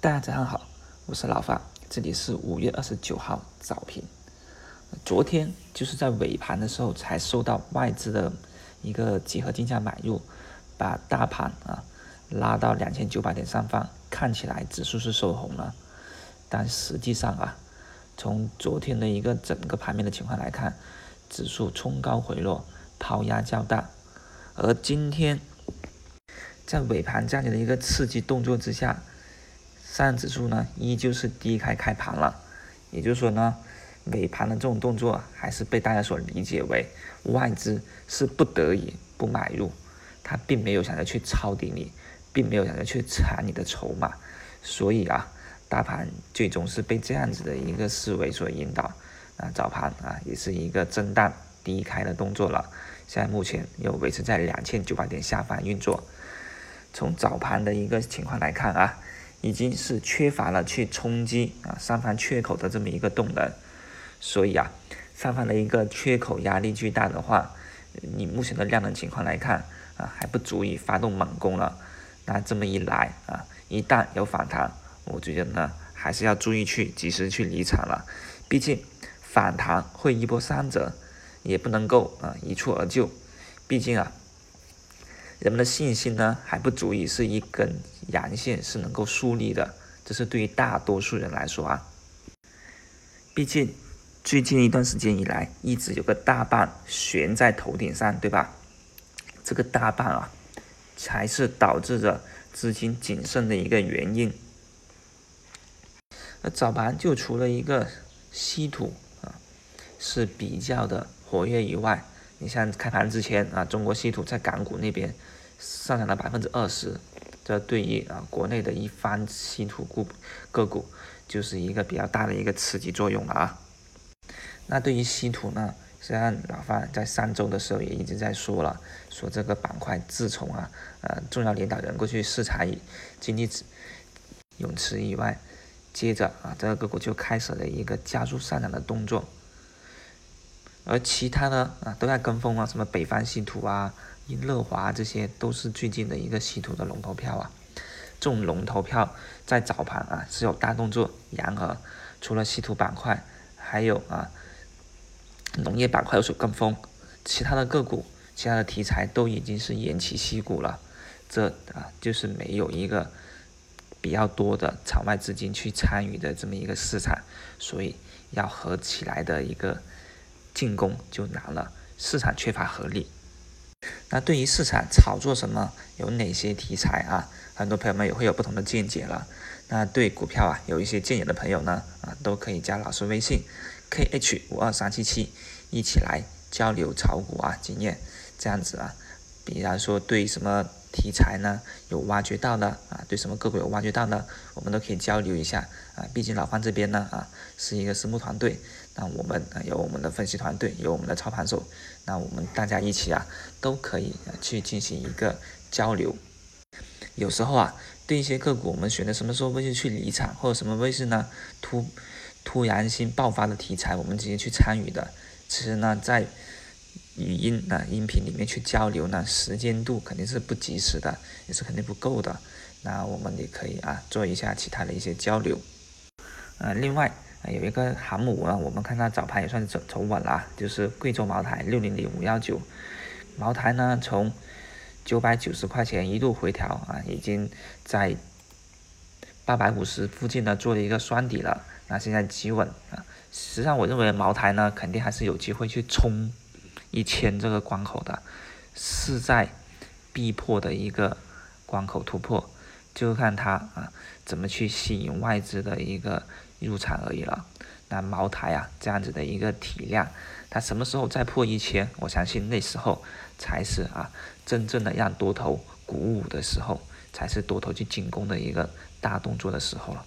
大家早上好，我是老范，这里是五月二十九号早评。昨天就是在尾盘的时候才收到外资的一个集合竞价买入，把大盘啊拉到两千九百点上方，看起来指数是收红了，但实际上啊，从昨天的一个整个盘面的情况来看，指数冲高回落，抛压较大，而今天在尾盘这样的一个刺激动作之下。上指数呢，依旧是低开开盘了，也就是说呢，尾盘的这种动作还是被大家所理解为外资是不得已不买入，他并没有想着去抄底你，并没有想着去铲你的筹码，所以啊，大盘最终是被这样子的一个思维所引导，啊，早盘啊也是一个震荡低开的动作了，现在目前又维持在两千九百点下方运作，从早盘的一个情况来看啊。已经是缺乏了去冲击啊上方缺口的这么一个动能，所以啊，上方的一个缺口压力巨大的话，你目前的量能情况来看啊，还不足以发动猛攻了。那这么一来啊，一旦有反弹，我觉得呢，还是要注意去及时去离场了。毕竟反弹会一波三折，也不能够啊一蹴而就。毕竟啊。人们的信心呢还不足以是一根阳线是能够树立的，这是对于大多数人来说啊。毕竟最近一段时间以来，一直有个大棒悬在头顶上，对吧？这个大棒啊，才是导致着资金谨慎的一个原因。那早盘就除了一个稀土啊是比较的活跃以外，你像开盘之前啊，中国稀土在港股那边上涨了百分之二十，这对于啊国内的一方稀土股个股就是一个比较大的一个刺激作用了啊。那对于稀土呢，实际上老范在上周的时候也一直在说了，说这个板块自从啊呃重要领导人过去视察经济泳池以外，接着啊这个个股就开始了一个加速上涨的动作。而其他的啊都在跟风啊，什么北方稀土啊、英乐华这些都是最近的一个稀土的龙头票啊。这种龙头票在早盘啊是有大动作，然而除了稀土板块，还有啊农业板块有所跟风，其他的个股、其他的题材都已经是偃旗息鼓了。这啊就是没有一个比较多的场外资金去参与的这么一个市场，所以要合起来的一个。进攻就难了，市场缺乏合力。那对于市场炒作什么，有哪些题材啊？很多朋友们也会有不同的见解了。那对股票啊有一些见解的朋友呢，啊都可以加老师微信 k h 五二三七七，一起来交流炒股啊经验。这样子啊，比方说对什么题材呢有挖掘到的啊，对什么个股有挖掘到的，我们都可以交流一下啊。毕竟老方这边呢啊是一个私募团队。那我们啊有我们的分析团队，有我们的操盘手，那我们大家一起啊都可以去进行一个交流。有时候啊，对一些个股，我们选择什么时候位置去离场，或者什么位置呢突突然性爆发的题材，我们直接去参与的。其实呢，在语音啊音频里面去交流呢，时间度肯定是不及时的，也是肯定不够的。那我们也可以啊做一下其他的一些交流。呃，另外。有一个航母呢，我们看它早盘也算走走稳了，就是贵州茅台六零零五幺九，茅台呢从九百九十块钱一度回调啊，已经在八百五十附近呢做了一个双底了，那现在企稳啊，实际上我认为茅台呢肯定还是有机会去冲一千这个关口的，是在逼迫的一个关口突破。就看它啊怎么去吸引外资的一个入场而已了。那茅台啊这样子的一个体量，它什么时候再破一千？我相信那时候才是啊真正的让多头鼓舞的时候，才是多头去进攻的一个大动作的时候了。